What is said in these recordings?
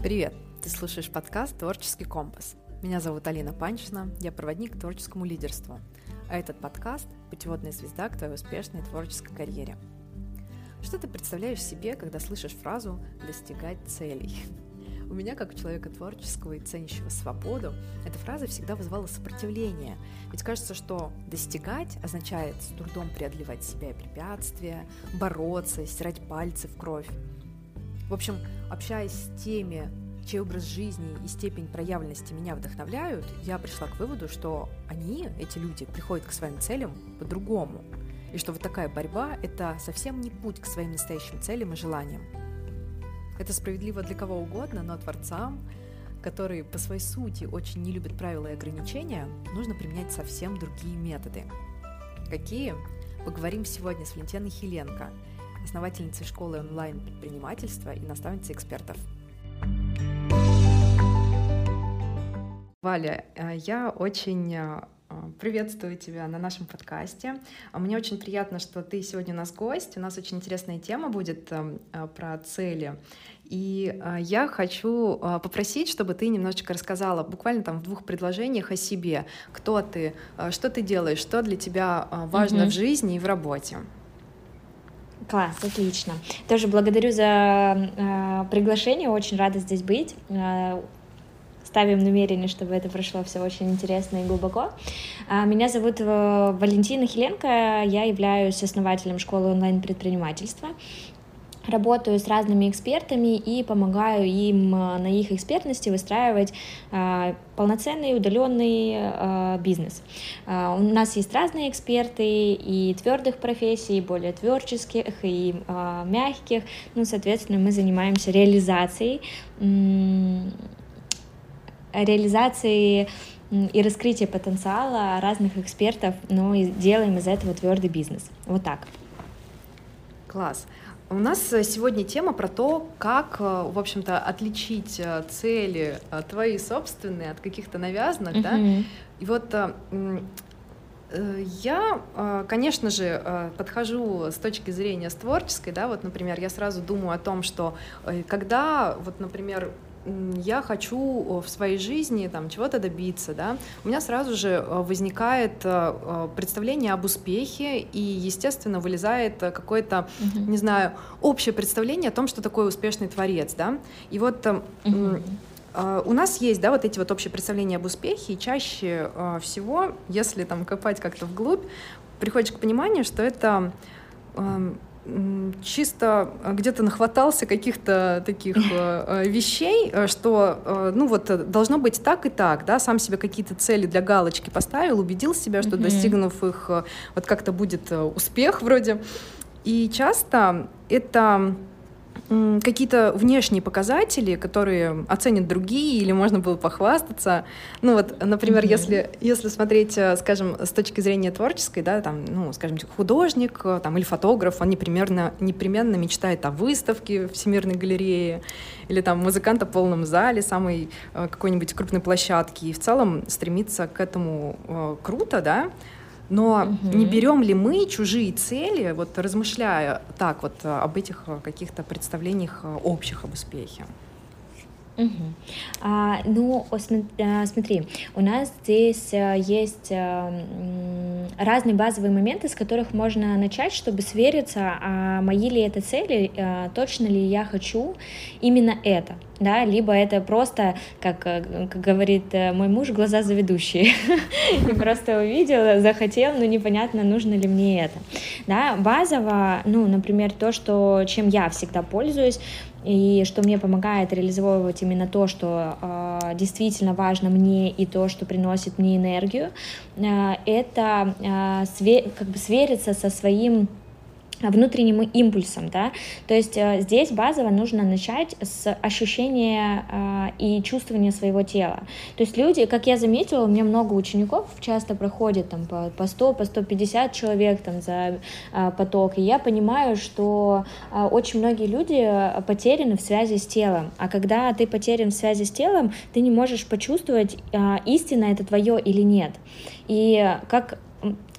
Привет! Ты слушаешь подкаст «Творческий компас». Меня зовут Алина Панчина, я проводник к творческому лидерству. А этот подкаст – путеводная звезда к твоей успешной творческой карьере. Что ты представляешь себе, когда слышишь фразу «достигать целей»? У меня, как у человека творческого и ценящего свободу, эта фраза всегда вызывала сопротивление. Ведь кажется, что достигать означает с трудом преодолевать себя и препятствия, бороться, стирать пальцы в кровь. В общем, общаясь с теми, чей образ жизни и степень проявленности меня вдохновляют, я пришла к выводу, что они, эти люди, приходят к своим целям по-другому. И что вот такая борьба – это совсем не путь к своим настоящим целям и желаниям. Это справедливо для кого угодно, но творцам, которые по своей сути очень не любят правила и ограничения, нужно применять совсем другие методы. Какие? Поговорим сегодня с Валентиной Хиленко – основательницей школы онлайн-предпринимательства и наставницей экспертов. Валя, э, я очень э, Приветствую тебя на нашем подкасте. Мне очень приятно, что ты сегодня у нас гость. У нас очень интересная тема будет э, про цели. И я хочу попросить, чтобы ты немножечко рассказала буквально там в двух предложениях о себе. Кто ты, что ты делаешь, что для тебя важно mm-hmm. в жизни и в работе. Класс, отлично. Тоже благодарю за э, приглашение, очень рада здесь быть. Э, ставим намерение, чтобы это прошло все очень интересно и глубоко. Э, меня зовут э, Валентина Хиленко, я являюсь основателем школы онлайн-предпринимательства работаю с разными экспертами и помогаю им э, на их экспертности выстраивать э, полноценный удаленный э, бизнес. У нас есть разные эксперты и твердых профессий, и более творческих, и мягких. Ну, соответственно, мы занимаемся реализацией, реализацией и раскрытие потенциала разных экспертов, но и делаем из этого твердый бизнес. Вот так. Класс. У нас э, сегодня тема про то, как, э, в общем-то, отличить э, цели твои собственные от каких-то навязанных, mm-hmm. да. И вот я, конечно же, подхожу с точки зрения с творческой, да, вот, например, я сразу думаю о том, что когда, вот, например, я хочу в своей жизни там чего-то добиться, да, у меня сразу же э, возникает э, э, представление об успехе и, естественно, вылезает какое-то, угу. не знаю, общее представление о том, что такое успешный творец, да, и вот угу. у нас есть, да, вот эти вот общие представления об успехе, и чаще всего, если там копать как-то вглубь, приходишь к пониманию, что это эм, чисто э, где-то нахватался каких-то таких э, э, вещей, что, ну вот, должно быть так и так, да, сам себе какие-то цели для галочки поставил, убедил себя, что достигнув их, вот как-то будет успех вроде. И часто это какие-то внешние показатели, которые оценят другие, или можно было похвастаться. Ну вот, например, mm-hmm. если, если смотреть, э, скажем, с точки зрения творческой, да, там, ну, скажем, художник э, там, или фотограф, он непременно, непременно мечтает о выставке в Всемирной галерее, или там музыкант о полном зале, самой э, какой-нибудь крупной площадки, и в целом стремится к этому круто, да, но угу. не берем ли мы чужие цели, вот размышляя так вот э, об этих э, каких-то представлениях э, общих об успехе? Угу. А, ну, смотри, у нас здесь есть разные базовые моменты, с которых можно начать, чтобы свериться, а мои ли это цели, точно ли я хочу именно это да, либо это просто, как, как говорит мой муж, глаза заведущие. Я просто увидела, захотел, но непонятно, нужно ли мне это. Да, базово, ну, например, то, что, чем я всегда пользуюсь, и что мне помогает реализовывать именно то, что э, действительно важно мне и то, что приносит мне энергию, э, это э, све- как бы свериться со своим внутренним импульсом, да, то есть э, здесь базово нужно начать с ощущения э, и чувствования своего тела, то есть люди, как я заметила, у меня много учеников часто проходят там по, по 100, по 150 человек там за э, поток, и я понимаю, что э, очень многие люди потеряны в связи с телом, а когда ты потерян в связи с телом, ты не можешь почувствовать, э, истинно это твое или нет, и как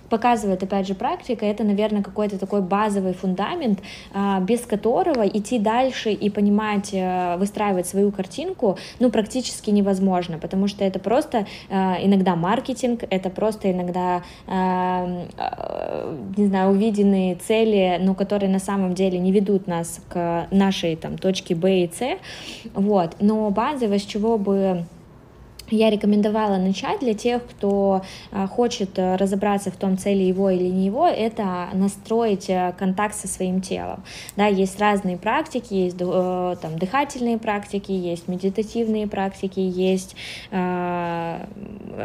показывает, опять же, практика, это, наверное, какой-то такой базовый фундамент, а, без которого идти дальше и понимать, э, выстраивать свою картинку, ну, практически невозможно, потому что это просто э, иногда маркетинг, это просто иногда, э, не знаю, увиденные цели, но которые на самом деле не ведут нас к нашей там точке Б и С, вот, но базово, с чего бы я рекомендовала начать для тех, кто а, хочет э, разобраться в том, цели его или не его, это настроить э, контакт со своим телом. Да, есть разные практики, есть э, там, дыхательные практики, есть медитативные практики, есть э,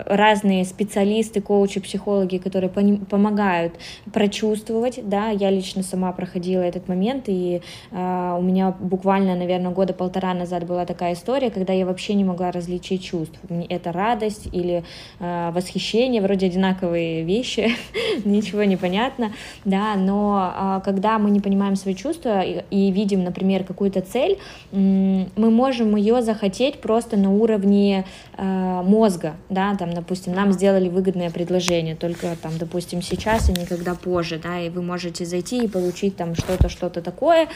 разные специалисты, коучи, психологи, которые помогают прочувствовать. Да, я лично сама проходила этот момент, и э, у меня буквально, наверное, года полтора назад была такая история, когда я вообще не могла различить чувств это радость или э, восхищение, вроде одинаковые вещи, ничего не понятно, да, но э, когда мы не понимаем свои чувства и, и видим, например, какую-то цель, э, мы можем ее захотеть просто на уровне э, мозга, да, там, допустим, нам сделали выгодное предложение, только там, допустим, сейчас и никогда позже, да, и вы можете зайти и получить там что-то, что-то такое,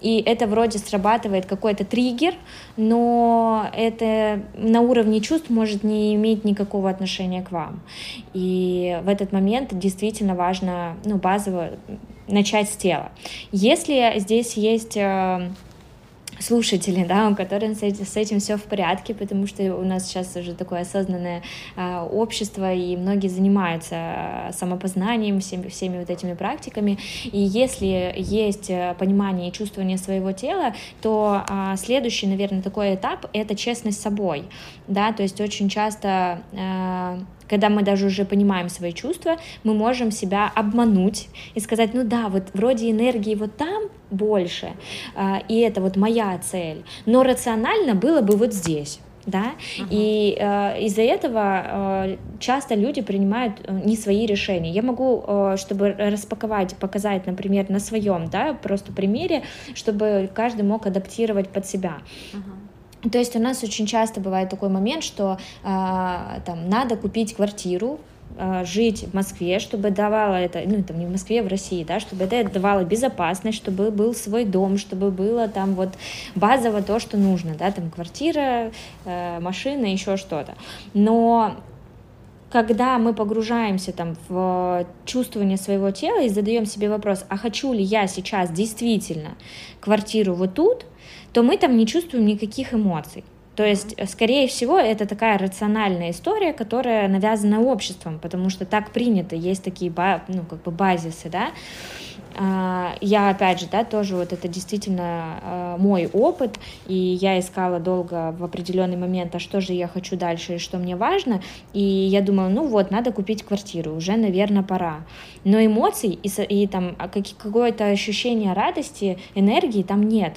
и это вроде срабатывает какой-то триггер, но это на уровне чувств может не иметь никакого отношения к вам. И в этот момент действительно важно, ну, базово начать с тела. Если здесь есть э, слушатели, да, у которых с этим, с этим все в порядке, потому что у нас сейчас уже такое осознанное э, общество, и многие занимаются а, самопознанием, всеми, всеми вот этими практиками. И если есть э, понимание и чувствование своего тела, то э, следующий, наверное, такой этап — это честность с собой, да, то есть очень часто э, когда мы даже уже понимаем свои чувства, мы можем себя обмануть и сказать, ну да, вот вроде энергии вот там больше, а, и это вот моя цель, но рационально было бы вот здесь да, uh-huh. и э, из-за этого э, часто люди принимают э, не свои решения. Я могу, э, чтобы распаковать, показать, например, на своем, да, просто примере, чтобы каждый мог адаптировать под себя. Uh-huh. То есть у нас очень часто бывает такой момент, что э, там надо купить квартиру, э, жить в Москве, чтобы давало это, ну там не в Москве, а в России, да, чтобы это давало безопасность, чтобы был свой дом, чтобы было там вот базово то, что нужно, да, там квартира, э, машина, еще что-то. Но когда мы погружаемся там в чувствование своего тела и задаем себе вопрос, а хочу ли я сейчас действительно квартиру вот тут, то мы там не чувствуем никаких эмоций. То есть, скорее всего, это такая рациональная история, которая навязана обществом, потому что так принято, есть такие ну, как бы базисы, да. А, я, опять же, да, тоже вот это действительно а, мой опыт, и я искала долго в определенный момент, а что же я хочу дальше и что мне важно, и я думала, ну вот, надо купить квартиру, уже, наверное, пора. Но эмоций и, и там а, какое-то ощущение радости, энергии там нет.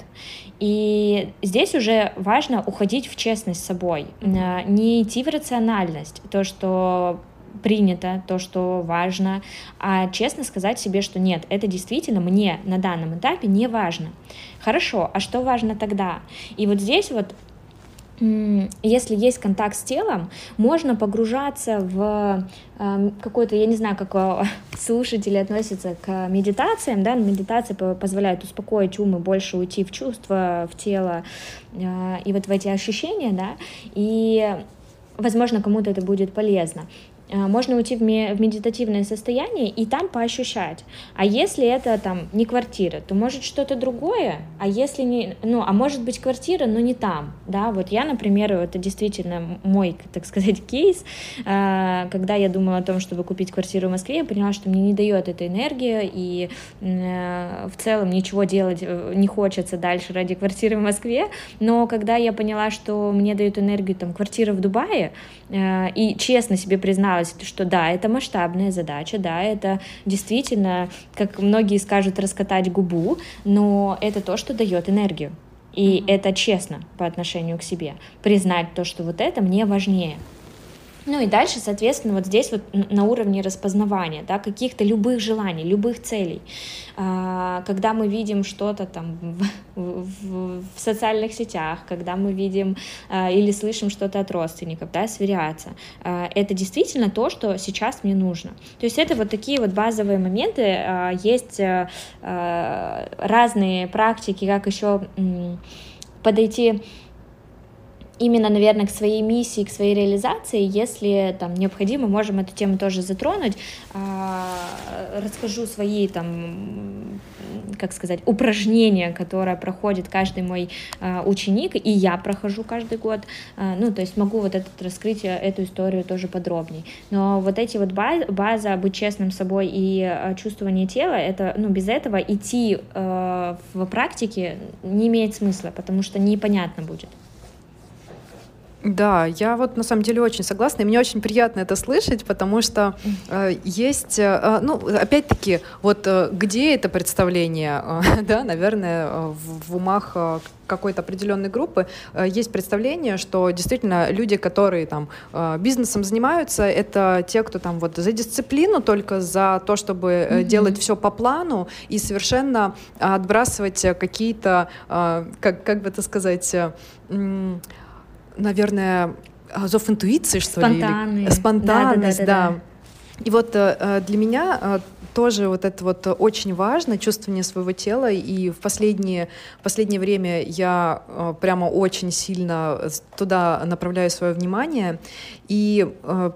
И здесь уже важно уходить в честность с собой, не идти в рациональность, то, что принято, то, что важно, а честно сказать себе, что нет, это действительно мне на данном этапе не важно. Хорошо, а что важно тогда? И вот здесь вот если есть контакт с телом, можно погружаться в э, какой-то, я не знаю, как слушатели относятся к медитациям, да, медитация позволяет успокоить ум и больше уйти в чувства, в тело э, и вот в эти ощущения, да, и возможно, кому-то это будет полезно. А, можно уйти в медитативное состояние и там поощущать. А если это там не квартира, то может что-то другое, а если не, ну, а может быть квартира, но не там, да, вот я, например, это действительно мой, так сказать, кейс, а, когда я думала о том, чтобы купить квартиру в Москве, я поняла, что мне не дает эта энергия, и э, в целом ничего делать э, не хочется дальше ради квартиры в Москве, но когда я поняла, что мне дают энергию там квартира в Дубае, и честно себе призналась, что да, это масштабная задача, да, это действительно, как многие скажут, раскатать губу, но это то, что дает энергию. И mm-hmm. это честно по отношению к себе. Признать то, что вот это мне важнее. Ну и дальше, соответственно, вот здесь вот на уровне распознавания, да, каких-то любых желаний, любых целей. А, когда мы видим что-то там в, в, в социальных сетях, когда мы видим а, или слышим что-то от родственников, да, сверяться, а, это действительно то, что сейчас мне нужно. То есть это вот такие вот базовые моменты. Есть разные практики, как еще подойти именно, наверное, к своей миссии, к своей реализации, если там необходимо, можем эту тему тоже затронуть. А, расскажу свои там, как сказать, упражнения, которые проходит каждый мой а, ученик, и я прохожу каждый год. А, ну, то есть могу вот этот раскрыть эту историю тоже подробней. Но вот эти вот база, быть честным собой и чувствование тела, это, ну, без этого идти в практике не имеет смысла, потому что непонятно будет. Да, я вот на самом деле очень согласна, и мне очень приятно это слышать, потому что э, есть, э, ну, опять-таки, вот э, где это представление, э, да, наверное, э, в, в умах э, какой-то определенной группы э, есть представление, что действительно люди, которые там э, бизнесом занимаются, это те, кто там вот за дисциплину, только за то, чтобы mm-hmm. делать все по плану и совершенно отбрасывать какие-то, как, как бы это сказать, наверное, зов интуиции, что Спонтанный. ли? Спонтанность. Да, да, да, да. да. И вот э, для меня э, тоже вот это вот очень важно, чувствование своего тела, и в последнее, в последнее время я э, прямо очень сильно туда направляю свое внимание, и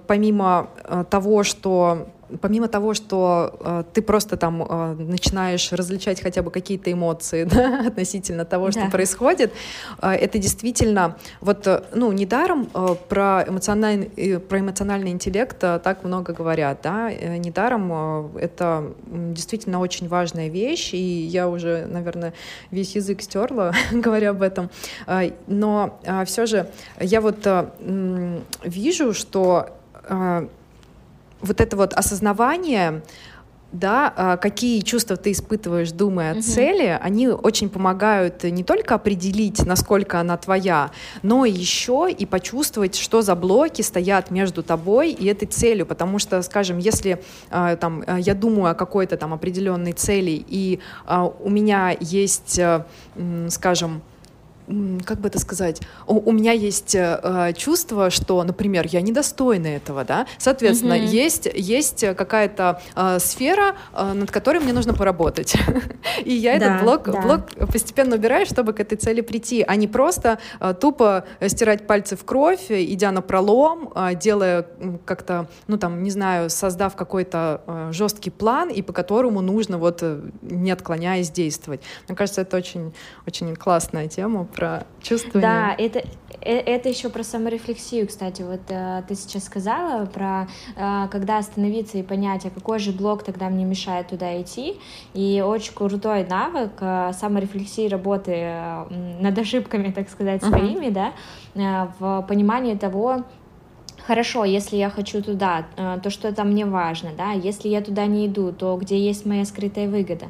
помимо того, что помимо того, что э, ты просто там э, начинаешь различать хотя бы какие-то эмоции да, относительно того, что да. происходит, э, это действительно вот э, ну недаром э, про эмоциональный э, про эмоциональный интеллект э, так много говорят, да, э, недаром э, это действительно очень важная вещь, и я уже, наверное, весь язык стерла, говоря об этом, э, но э, все же я вот э, вижу, что э, вот это вот осознавание, да, а, какие чувства ты испытываешь, думая о угу. цели, они очень помогают не только определить, насколько она твоя, но еще и почувствовать, что за блоки стоят между тобой и этой целью, потому что, скажем, если а, там я думаю о какой-то там определенной цели и а, у меня есть, скажем, как бы это сказать, у, у меня есть э, чувство, что, например, я недостойна этого, да, соответственно, mm-hmm. есть, есть какая-то э, сфера, э, над которой мне нужно поработать, и я да, этот блок, да. блок постепенно убираю, чтобы к этой цели прийти, а не просто э, тупо стирать пальцы в кровь, идя на пролом, э, делая как-то, ну там, не знаю, создав какой-то э, жесткий план, и по которому нужно вот, э, не отклоняясь, действовать. Мне кажется, это очень, очень классная тема, про чувствование. Да, это, э, это еще про саморефлексию, кстати. Вот э, ты сейчас сказала про э, когда остановиться и понять, а какой же блок тогда мне мешает туда идти. И очень крутой навык э, саморефлексии работы э, над ошибками, так сказать, своими, uh-huh. да, э, в понимании того, хорошо, если я хочу туда, э, то что там мне важно, да, если я туда не иду, то где есть моя скрытая выгода.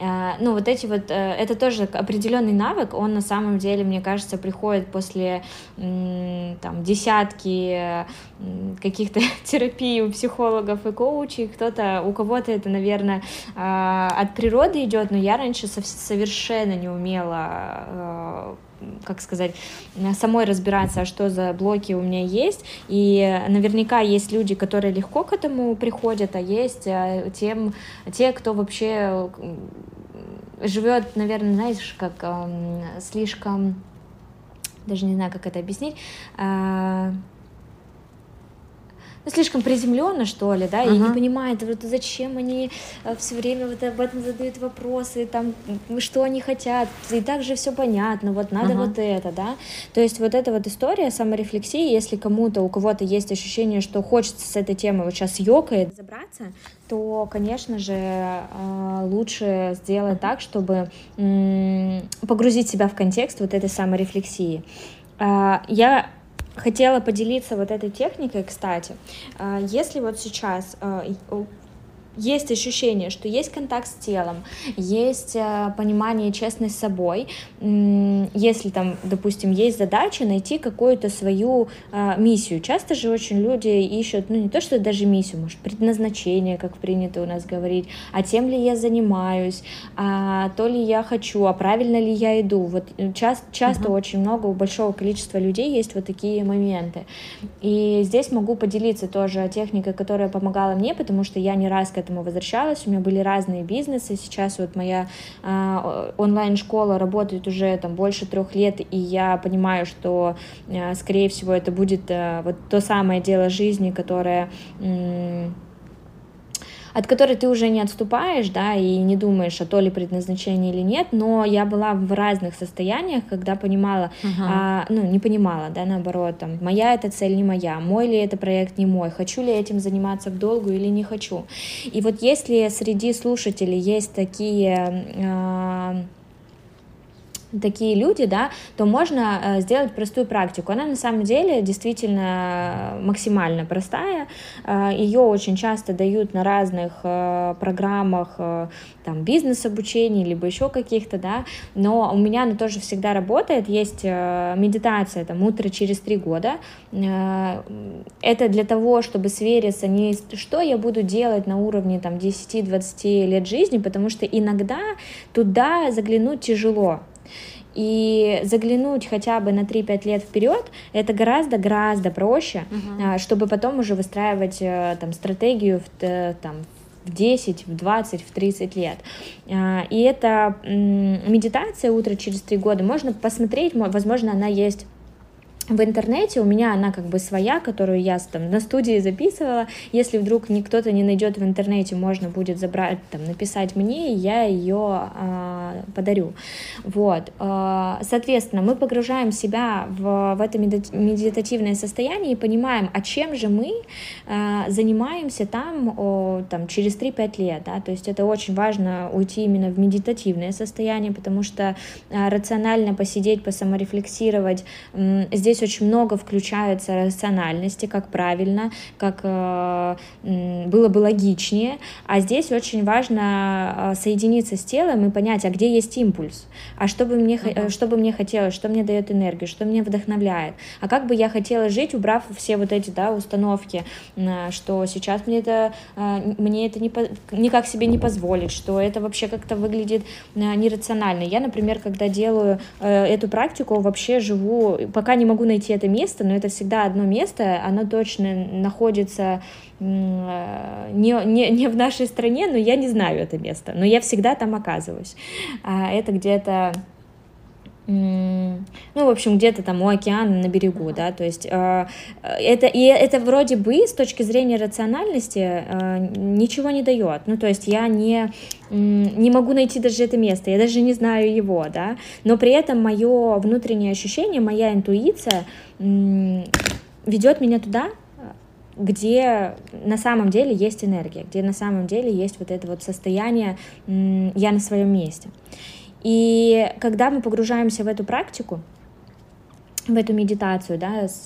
Э, ну, вот эти вот, э, это тоже определенный навык, он на самом деле, мне кажется, приходит после там десятки каких-то терапий у психологов и коучей, кто-то, у кого-то это, наверное, от природы идет, но я раньше совершенно не умела как сказать, самой разбираться, что за блоки у меня есть. И наверняка есть люди, которые легко к этому приходят, а есть э, тем, те, кто вообще живет, наверное, знаешь, как эм, слишком, даже не знаю, как это объяснить, э, ну, слишком приземленно, что ли, да, uh-huh. и не понимает, вот, зачем они э, все время вот об этом задают вопросы, там, что они хотят, и так же все понятно, вот надо uh-huh. вот это, да, то есть вот эта вот история саморефлексии, если кому-то, у кого-то есть ощущение, что хочется с этой темой вот сейчас ёкает забраться, то, конечно же, э, лучше сделать так, чтобы погрузить себя в контекст вот этой саморефлексии. А, я хотела поделиться вот этой техникой, кстати. А, если вот сейчас а, есть ощущение, что есть контакт с телом, есть э, понимание, честность с собой. Если там, допустим, есть задача найти какую-то свою э, миссию. Часто же очень люди ищут, ну не то, что даже миссию, может, предназначение, как принято у нас говорить, а тем ли я занимаюсь, а то ли я хочу, а правильно ли я иду. Вот э, часто, часто uh-huh. очень много у большого количества людей есть вот такие моменты. И здесь могу поделиться тоже техникой, которая помогала мне, потому что я не раз к этому возвращалась, у меня были разные бизнесы, сейчас вот моя э, онлайн-школа работает уже там больше трех лет, и я понимаю, что, э, скорее всего, это будет э, вот то самое дело жизни, которое... Э, от которой ты уже не отступаешь, да, и не думаешь, а то ли предназначение или нет, но я была в разных состояниях, когда понимала, uh-huh. а, ну, не понимала, да, наоборот, там, моя эта цель не моя, мой ли это проект не мой, хочу ли этим заниматься в долгу или не хочу. И вот если среди слушателей есть такие... А, такие люди, да, то можно э, сделать простую практику. Она на самом деле действительно максимально простая. Э, Ее очень часто дают на разных э, программах там бизнес-обучения, либо еще каких-то, да, но у меня она тоже всегда работает. Есть медитация там утро через три года. Это для того, чтобы свериться не что я буду делать на уровне там 10-20 лет жизни, потому что иногда туда заглянуть тяжело. И заглянуть хотя бы на 3-5 лет вперед, это гораздо-гораздо проще, uh-huh. чтобы потом уже выстраивать э, там, стратегию в, э, там, в 10, в 20, в 30 лет. А, и эта медитация «Утро через 3 года» можно посмотреть, возможно, она есть в интернете у меня она как бы своя, которую я там на студии записывала. Если вдруг ни кто-то не найдет в интернете, можно будет забрать, там, написать мне, и я ее э, подарю. Вот. Э, соответственно, мы погружаем себя в, в это медитативное состояние и понимаем, а чем же мы э, занимаемся там, о, там через 3-5 лет. Да? То есть это очень важно уйти именно в медитативное состояние, потому что э, рационально посидеть, посаморефлексировать, э, здесь здесь очень много включается рациональности, как правильно, как э, было бы логичнее, а здесь очень важно э, соединиться с телом и понять, а где есть импульс, а что бы мне, uh-huh. что бы мне хотелось, что мне дает энергию, что меня вдохновляет, а как бы я хотела жить, убрав все вот эти да, установки, что сейчас мне это, мне это не, никак себе не позволить, что это вообще как-то выглядит нерационально. Я, например, когда делаю эту практику, вообще живу, пока не могу найти это место, но это всегда одно место, оно точно находится э, не, не, не в нашей стране, но я не знаю это место, но я всегда там оказываюсь. А это где-то ну, в общем, где-то там у океана на берегу, да, то есть э, это, и это вроде бы с точки зрения рациональности э, ничего не дает, ну, то есть я не, не могу найти даже это место, я даже не знаю его, да, но при этом мое внутреннее ощущение, моя интуиция э, ведет меня туда, где на самом деле есть энергия, где на самом деле есть вот это вот состояние «я на своем месте». И когда мы погружаемся в эту практику, в эту медитацию, да, с,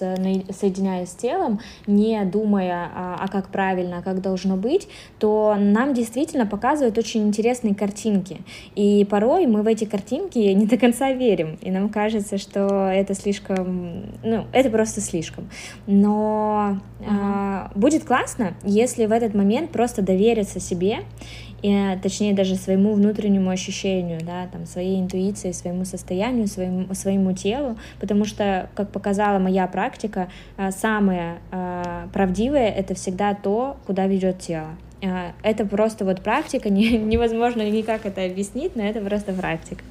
соединяясь с телом, не думая, а, а как правильно, а как должно быть, то нам действительно показывают очень интересные картинки. И порой мы в эти картинки не до конца верим, и нам кажется, что это слишком, ну, это просто слишком. Но uh-huh. а, будет классно, если в этот момент просто довериться себе и, точнее даже своему внутреннему ощущению, да, там, своей интуиции, своему состоянию, своему, своему телу, потому что, как показала моя практика, а, самое а, правдивое — это всегда то, куда ведет тело. Это просто вот практика, невозможно никак это объяснить, но это просто практика.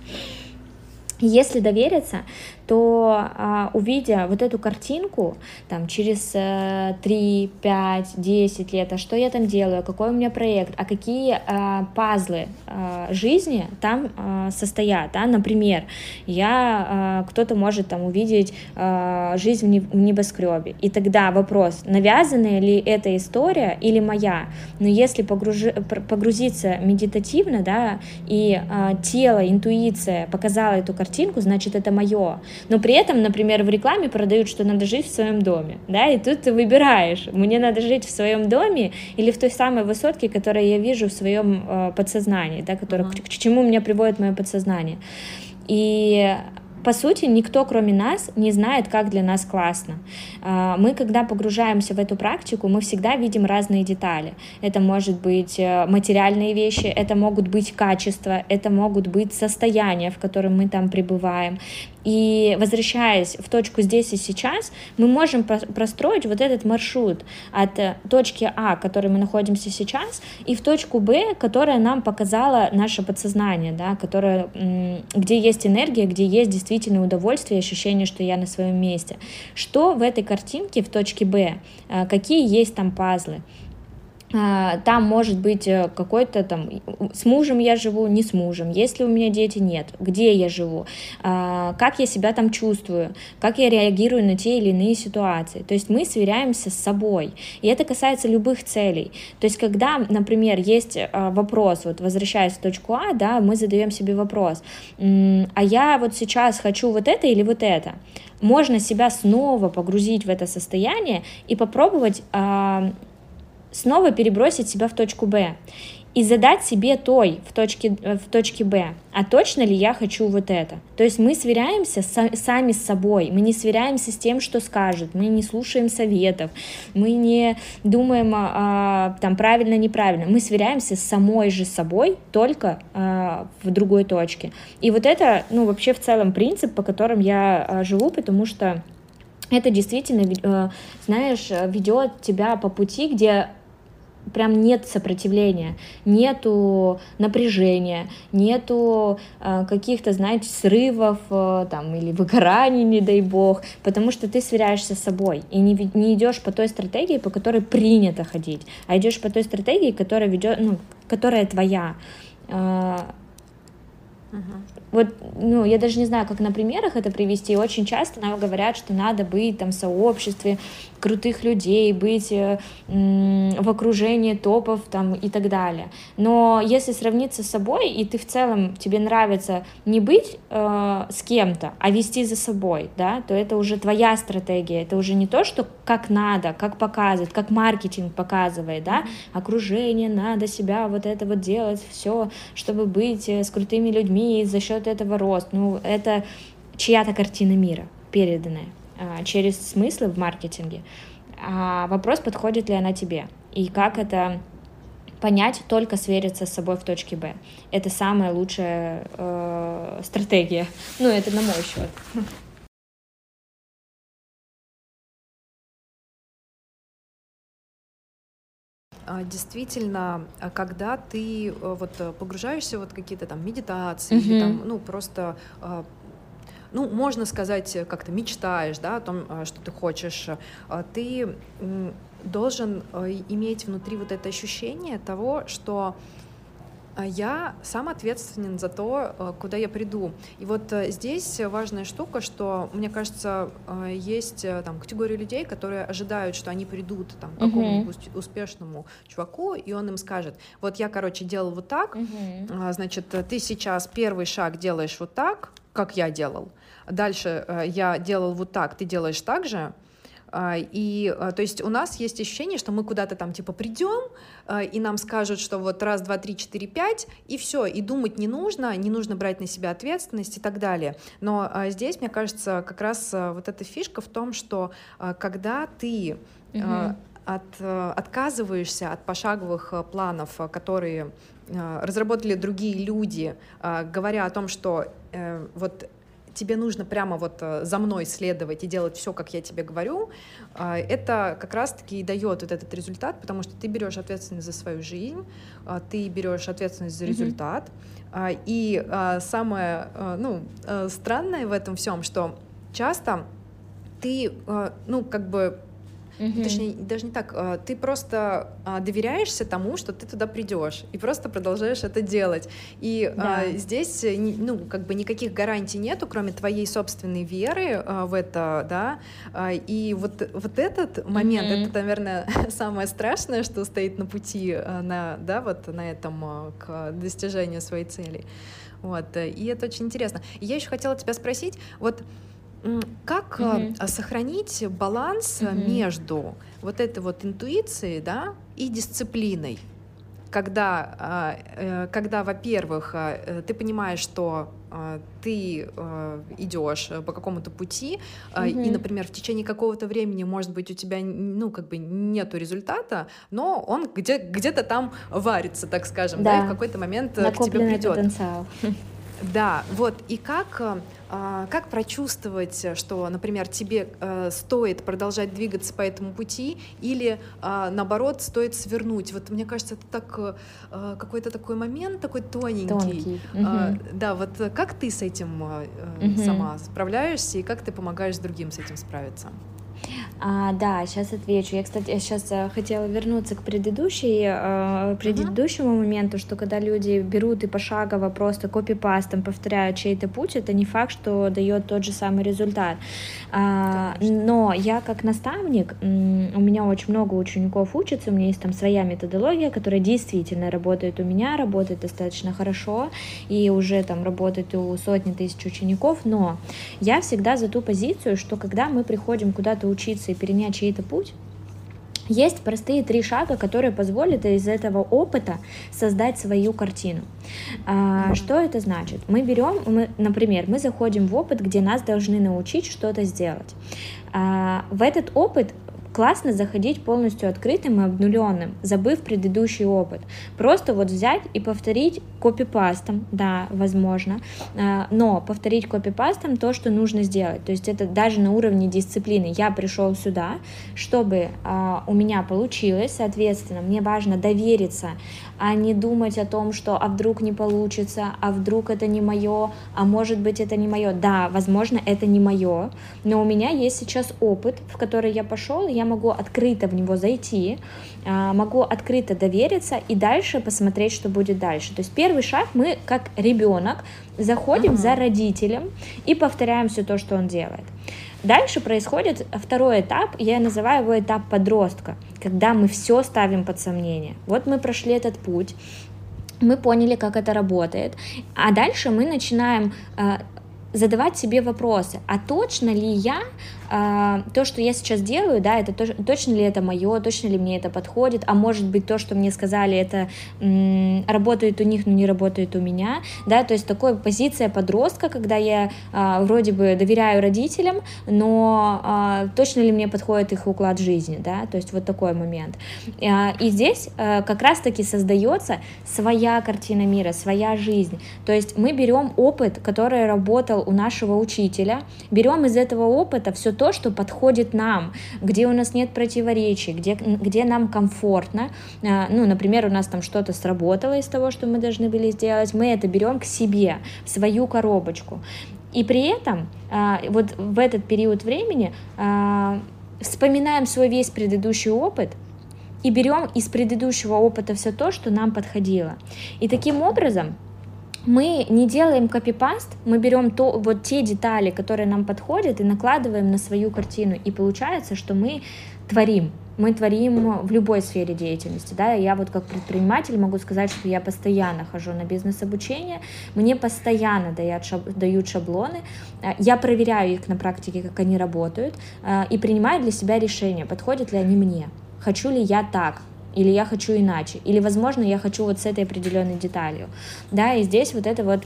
Если довериться, то а, увидя вот эту картинку там через э, 3, 5, 10 лет, а что я там делаю, какой у меня проект, а какие а, пазлы а, жизни там состоят, да? например, я, кто-то может там увидеть жизнь в небоскребе, и тогда вопрос, навязанная ли эта история или моя, но если погружи, погрузиться медитативно, да, и тело, интуиция показала эту картинку, значит, это мое. Но при этом, например, в рекламе продают, что надо жить в своем доме, да, и тут ты выбираешь, мне надо жить в своем доме или в той самой высотке, которую я вижу в своем э, подсознании, да, которая, uh-huh. к, к чему меня приводит мое подсознание. И по сути, никто, кроме нас, не знает, как для нас классно. А, мы, когда погружаемся в эту практику, мы всегда видим разные детали. Это может быть э, материальные вещи, это могут быть качества, это могут быть состояния, в котором мы там пребываем. И возвращаясь в точку здесь и сейчас, мы можем простроить вот этот маршрут от э, точки А, в которой мы находимся сейчас, и в точку Б, которая нам показала наше подсознание, да, которая, где есть энергия, где есть действительно удовольствие и ощущение, что я на своем месте. Что в этой картинке в точке Б? Э, какие есть там пазлы? А, там может быть э, какой-то там, с мужем я живу, не с мужем, есть ли у меня дети, нет, где я живу, а, как я себя там чувствую, как я реагирую на те или иные ситуации. То есть мы сверяемся с собой, и это касается любых целей. То есть когда, например, есть а, вопрос, вот возвращаясь в точку А, да, мы задаем себе вопрос, а я вот сейчас хочу вот это или вот это, можно себя снова погрузить в это состояние и попробовать снова перебросить себя в точку Б и задать себе той в точке, в точке Б, а точно ли я хочу вот это. То есть мы сверяемся с, сами с собой, мы не сверяемся с тем, что скажут, мы не слушаем советов, мы не думаем а, там правильно, неправильно, мы сверяемся с самой же собой, только а, в другой точке. И вот это, ну, вообще в целом принцип, по которым я а, живу, потому что это действительно, э, знаешь, ведет тебя по пути, где прям нет сопротивления, нету напряжения, нету э, каких-то, знаете, срывов э, там или выгораний, не дай бог, потому что ты сверяешься с собой и не, не идешь по той стратегии, по которой принято ходить, а идешь по той стратегии, которая ведет, ну, которая твоя. Э, вот, ну, я даже не знаю, как на примерах это привести. Очень часто нам говорят, что надо быть там в сообществе крутых людей, быть э, в окружении топов там и так далее. Но если сравниться с собой, и ты в целом, тебе нравится не быть э, с кем-то, а вести за собой, да, то это уже твоя стратегия, это уже не то, что как надо, как показывает, как маркетинг показывает, да, окружение, надо себя вот это вот делать, все, чтобы быть э, с крутыми людьми, и за счет этого рост. Ну, это чья-то картина мира переданная. А, через смыслы в маркетинге. А вопрос, подходит ли она тебе, и как это понять, только свериться с собой в точке Б. Это самая лучшая э, стратегия. Ну, это на мой счет. Действительно, а когда ты э, вот погружаешься в вот какие-то там медитации, mm-hmm. или там, ну, просто ну, можно сказать, как-то мечтаешь, да, о том, э, что ты хочешь, э, ты должен э, иметь внутри вот это ощущение того, что я сам ответственен за то, куда я приду. И вот здесь важная штука, что, мне кажется, есть там категория людей, которые ожидают, что они придут там, к какому-нибудь успешному чуваку, и он им скажет, вот я, короче, делал вот так, значит, ты сейчас первый шаг делаешь вот так, как я делал, дальше э, я делал вот так, ты делаешь так же, и, э, то есть, у нас есть ощущение, что мы куда-то там, типа, придем, э, и нам скажут, что вот раз, два, три, четыре, пять, и все, и думать не нужно, не нужно брать на себя ответственность и так далее. Но здесь, мне кажется, как раз вот эта фишка в том, что когда ты угу. от, отказываешься от пошаговых планов, которые разработали другие люди, говоря о том, что вот тебе нужно прямо вот э, за мной следовать и делать все, как я тебе говорю, а, это как раз-таки и дает вот этот результат, потому что ты берешь ответственность за свою жизнь, а, ты берешь ответственность за результат. Mm-hmm. И самое ну, э, странное в этом всем, что часто ты, ну, как бы Угу. Точнее, даже не так. А, ты просто а, доверяешься тому, что ты туда придешь, и просто продолжаешь это делать. И да. а, здесь, э, ну, как бы никаких гарантий нету, кроме твоей собственной веры в это, да. И вот, вот этот момент, угу. это, наверное, самое страшное, что стоит на пути на, да, вот на этом к достижению своей цели. Вот, и это очень интересно. И я еще хотела тебя спросить, вот как mm-hmm. сохранить баланс mm-hmm. между вот этой вот интуицией, да, и дисциплиной? когда, а, э, когда во-первых, ты понимаешь, что ты идешь по какому-то пути, mm-hmm. и, например, в течение какого-то времени, может быть, у тебя, ну, как бы нету результата, но он где- где-то там варится, так скажем, да, да и в какой-то момент Накопленный к тебе придет. потенциал. Да, вот, и как а, как прочувствовать, что, например, тебе э, стоит продолжать двигаться по этому пути или, а, наоборот, стоит свернуть? Вот мне кажется, это так э, какой-то такой момент такой тоненький. Тонкий. Угу. Да, вот как ты с этим угу. сама справляешься и как ты помогаешь другим с этим справиться? А, да, сейчас отвечу. Я, кстати, сейчас э, хотела вернуться к предыдущей, э, предыдущему uh-huh. моменту, что когда люди берут и пошагово просто копипастом повторяют чей-то путь, это не факт, что дает тот же самый результат. А, но я как наставник, у меня очень много учеников учатся, у меня есть там своя методология, которая действительно работает у меня, работает достаточно хорошо и уже там работает у сотни тысяч учеников, но я всегда за ту позицию, что когда мы приходим куда-то учиться и перенять чей-то путь, есть простые три шага, которые позволят из этого опыта создать свою картину. А, что это значит? Мы берем, мы, например, мы заходим в опыт, где нас должны научить что-то сделать. А, в этот опыт классно заходить полностью открытым и обнуленным, забыв предыдущий опыт. Просто вот взять и повторить копипастом, да, возможно, а, но повторить копипастом то, что нужно сделать. То есть это даже на уровне дисциплины. Я пришел сюда, чтобы а, у меня получилось, соответственно, мне важно довериться, а не думать о том, что а вдруг не получится, а вдруг это не мое, а может быть это не мое. Да, возможно, это не мое, но у меня есть сейчас опыт, в который я пошел, я могу открыто в него зайти, а, могу открыто довериться и дальше посмотреть, что будет дальше. То есть первый шаг мы как ребенок заходим uh-huh. за родителем и повторяем все то, что он делает. Дальше происходит второй этап, я называю его этап подростка, когда мы все ставим под сомнение. Вот мы прошли этот путь, мы поняли, как это работает, а дальше мы начинаем э, задавать себе вопросы, а точно ли я а, то, что я сейчас делаю, да, это то, точно ли это мое, точно ли мне это подходит, а может быть то, что мне сказали, это м, работает у них, но не работает у меня, да, то есть такая позиция подростка, когда я а, вроде бы доверяю родителям, но а, точно ли мне подходит их уклад жизни, да, то есть вот такой момент. А, и здесь а, как раз-таки создается своя картина мира, своя жизнь, то есть мы берем опыт, который работал у нашего учителя, берем из этого опыта все то, что подходит нам, где у нас нет противоречий, где, где нам комфортно. А, ну, например, у нас там что-то сработало из того, что мы должны были сделать, мы это берем к себе, в свою коробочку. И при этом а, вот в этот период времени а, вспоминаем свой весь предыдущий опыт, и берем из предыдущего опыта все то, что нам подходило. И таким образом мы не делаем копипаст, мы берем то, вот те детали, которые нам подходят, и накладываем на свою картину. И получается, что мы творим. Мы творим в любой сфере деятельности. Да? Я вот как предприниматель могу сказать, что я постоянно хожу на бизнес-обучение, мне постоянно дают, шаб, дают шаблоны, э, я проверяю их на практике, как они работают, э, и принимаю для себя решение, подходят ли они мне. Хочу ли я так, или я хочу иначе, или, возможно, я хочу вот с этой определенной деталью, да, и здесь вот это вот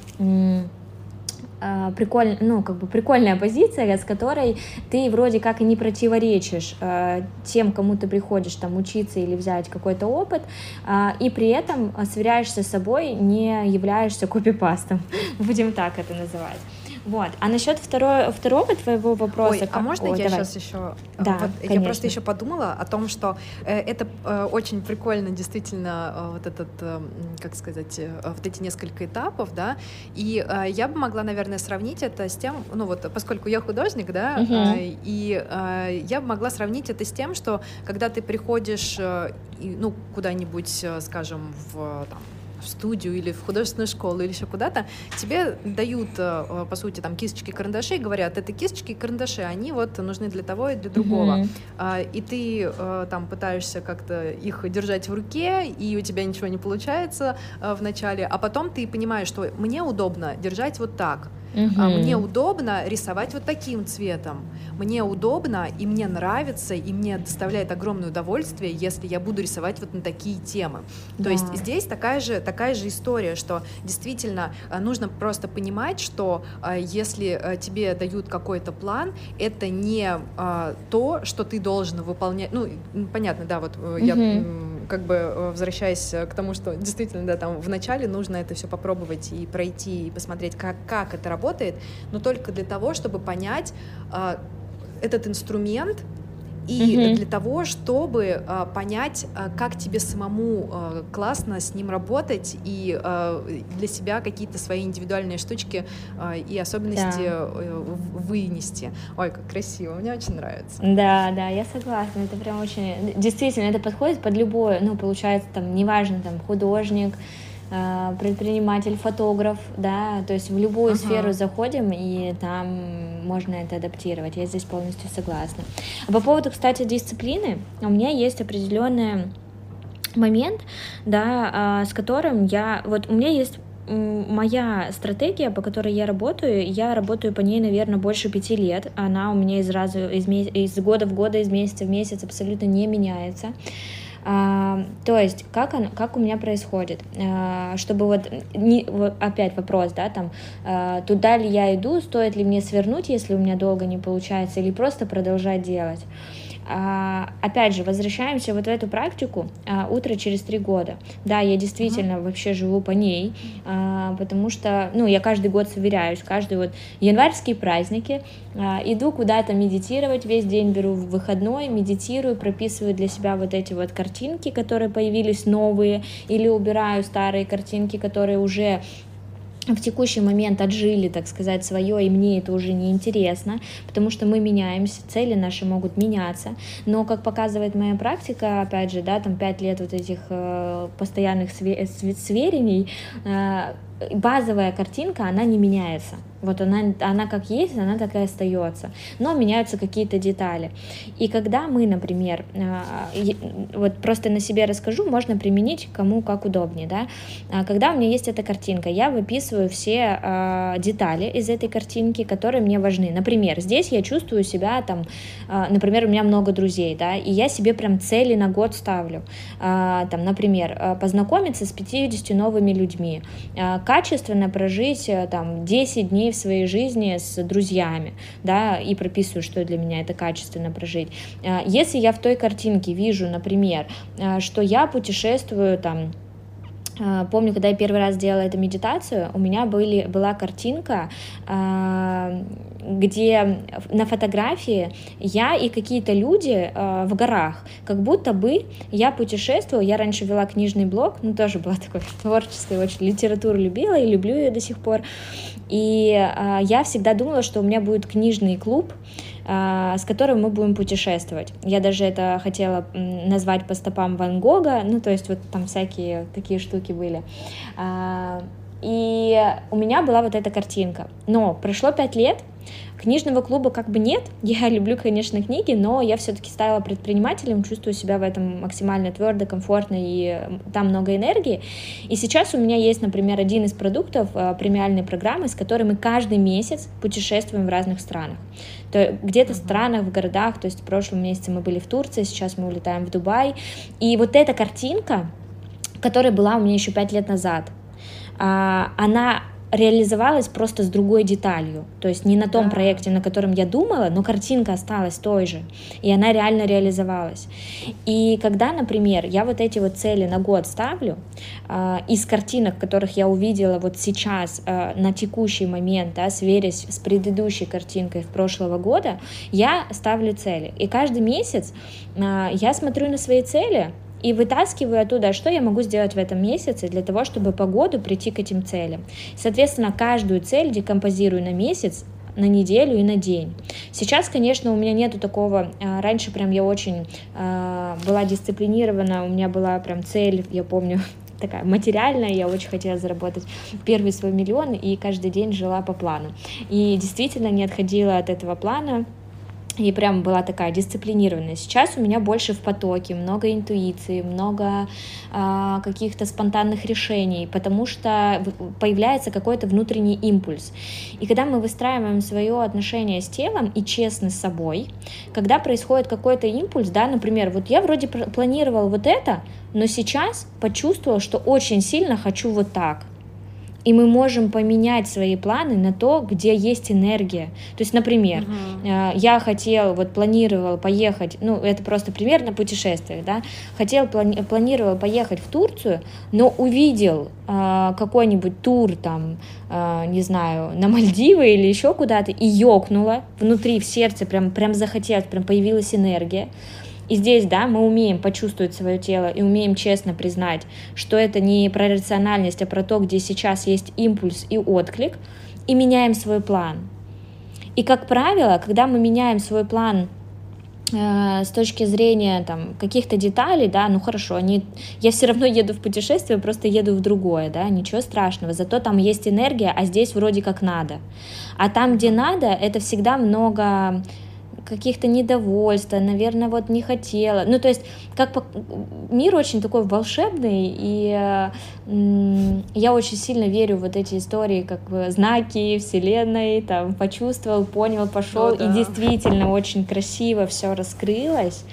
а, прикольная, ну, как бы прикольная позиция, с которой ты вроде как и не противоречишь э, тем, кому ты приходишь там учиться или взять какой-то опыт, э, и при этом сверяешься с собой, не являешься копипастом, будем так это называть. Вот. А насчет второго, второго твоего вопроса... Ой, а можно Ой, я давай. сейчас еще... Э, да, вот Я просто еще подумала о том, что э, это э, очень прикольно, действительно, э, вот этот, э, как сказать, э, вот эти несколько этапов, да, и э, я бы могла, наверное, сравнить это с тем, ну вот, поскольку я художник, да, угу. э, и э, я бы могла сравнить это с тем, что когда ты приходишь, э, ну, куда-нибудь, э, скажем, в там, в студию или в художественную школу или еще куда-то, тебе дают, э, по сути, там кисточки, карандаши, и говорят, это кисточки и карандаши, они вот нужны для того и для другого. Mm-hmm. И ты там пытаешься как-то их держать в руке, и у тебя ничего не получается в начале, а потом ты понимаешь, что мне удобно держать вот так. Угу. Мне удобно рисовать вот таким цветом. Мне удобно, и мне нравится, и мне доставляет огромное удовольствие, если я буду рисовать вот на такие темы. Да. То есть здесь такая же, такая же история, что действительно э, нужно просто понимать, что э, если э, тебе дают какой-то план, это не то, что ты должен выполнять. Ну, понятно, да, вот я как бы возвращаясь к тому, что действительно, да, там вначале нужно это все попробовать и пройти, и посмотреть, как, как это работает, работает, но только для того, чтобы понять э, этот инструмент и mm-hmm. для того, чтобы э, понять, э, как тебе самому э, классно с ним работать и э, для себя какие-то свои индивидуальные штучки э, и особенности да. э, вынести. Ой, как красиво, мне очень нравится. Да, да, я согласна, это прям очень, действительно, это подходит под любое, ну, получается, там, неважно, там, художник, предприниматель, фотограф, да, то есть в любую ага. сферу заходим, и там можно это адаптировать. Я здесь полностью согласна. А по поводу, кстати, дисциплины, у меня есть определенный момент, да, а, с которым я, вот у меня есть моя стратегия, по которой я работаю, я работаю по ней, наверное, больше пяти лет. Она у меня из раза из, из года в год, из месяца в месяц абсолютно не меняется. То есть, как, оно, как у меня происходит? А, чтобы вот, не, опять вопрос, да, там, а, туда ли я иду, стоит ли мне свернуть, если у меня долго не получается, или просто продолжать делать? А, опять же, возвращаемся вот в эту практику а, утро через три года. Да, я действительно uh-huh. вообще живу по ней, а, потому что, ну, я каждый год сверяюсь, каждый вот январские праздники, иду куда-то медитировать, весь день беру выходной, медитирую, прописываю для себя вот эти вот картинки, которые появились новые, или убираю старые картинки, которые уже в текущий момент отжили, так сказать, свое, и мне это уже не интересно, потому что мы меняемся, цели наши могут меняться, но, как показывает моя практика, опять же, да, там пять лет вот этих э, постоянных све- сверений, э, базовая картинка, она не меняется. Вот она, она как есть, она так и остается. Но меняются какие-то детали. И когда мы, например, а, вот просто на себе расскажу, можно применить кому как удобнее, да. А, когда у меня есть эта картинка, я выписываю все а, детали из этой картинки, которые мне важны. Например, здесь я чувствую себя там, например, у меня много друзей, да, и я себе прям цели на год ставлю. Там, например, познакомиться с 50 новыми людьми, качественно прожить э, там 10 дней в своей жизни с друзьями, да, и прописываю, что для меня это качественно прожить. Э, если я в той картинке вижу, например, э, что я путешествую там помню, когда я первый раз делала эту медитацию, у меня были, была картинка, а, где на фотографии я и какие-то люди а, в горах, как будто бы я путешествовала, я раньше вела книжный блог, ну тоже была такой творческой, очень литературу любила и люблю ее до сих пор, и я всегда думала, что у меня будет книжный клуб, а, с которым мы будем путешествовать. Я даже это хотела назвать по стопам Ван Гога, ну, то есть вот там всякие такие штуки были. А, и у меня была вот эта картинка. Но прошло пять лет, Книжного клуба как бы нет. Я люблю, конечно, книги, но я все-таки стала предпринимателем, чувствую себя в этом максимально твердо, комфортно, и там много энергии. И сейчас у меня есть, например, один из продуктов э, премиальной программы, с которой мы каждый месяц путешествуем в разных странах. То где-то в странах, в городах, то есть в прошлом месяце мы были в Турции, сейчас мы улетаем в Дубай. И вот эта картинка, которая была у меня еще пять лет назад, а, она реализовалась просто с другой деталью. То есть не на том да. проекте, на котором я думала, но картинка осталась той же. И она реально реализовалась. И когда, например, я вот эти вот цели на год ставлю, э, из картинок, которых я увидела вот сейчас, э, на текущий момент, да, сверясь с предыдущей картинкой в прошлого года, я ставлю цели. И каждый месяц э, я смотрю на свои цели, и вытаскиваю оттуда, что я могу сделать в этом месяце для того, чтобы по году прийти к этим целям. Соответственно, каждую цель декомпозирую на месяц, на неделю и на день. Сейчас, конечно, у меня нету такого. А, раньше прям я очень э, была дисциплинирована, у меня была прям цель, я помню, такая материальная, я очень хотела заработать первый свой миллион, и каждый день жила по плану. И действительно не отходила от этого плана, и прям была такая дисциплинированная. Сейчас у меня больше в потоке, много интуиции, много э, каких-то спонтанных решений, потому что появляется какой-то внутренний импульс. И когда мы выстраиваем свое отношение с телом и честно с собой, когда происходит какой-то импульс, да, например, вот я вроде планировал вот это, но сейчас почувствовал, что очень сильно хочу вот так и мы можем поменять свои планы на то, где есть энергия. То есть, например, uh-huh. я хотел, вот планировал поехать, ну, это просто пример на путешествиях, да, хотел, плани- планировал поехать в Турцию, но увидел э, какой-нибудь тур там, э, не знаю, на Мальдивы или еще куда-то, и ёкнуло внутри, в сердце, прям, прям захотелось, прям появилась энергия. И здесь, да, мы умеем почувствовать свое тело и умеем честно признать, что это не про рациональность, а про то, где сейчас есть импульс и отклик, и меняем свой план. И, как правило, когда мы меняем свой план э, с точки зрения там каких-то деталей, да, ну хорошо, они, я все равно еду в путешествие, просто еду в другое, да, ничего страшного, зато там есть энергия, а здесь вроде как надо. А там, где надо, это всегда много каких-то недовольства, наверное, вот не хотела. Ну, то есть, как по... мир очень такой волшебный, и я очень сильно верю в вот эти истории, как бы знаки Вселенной, там, почувствовал, понял, пошел, О, да. и действительно очень красиво все раскрылось.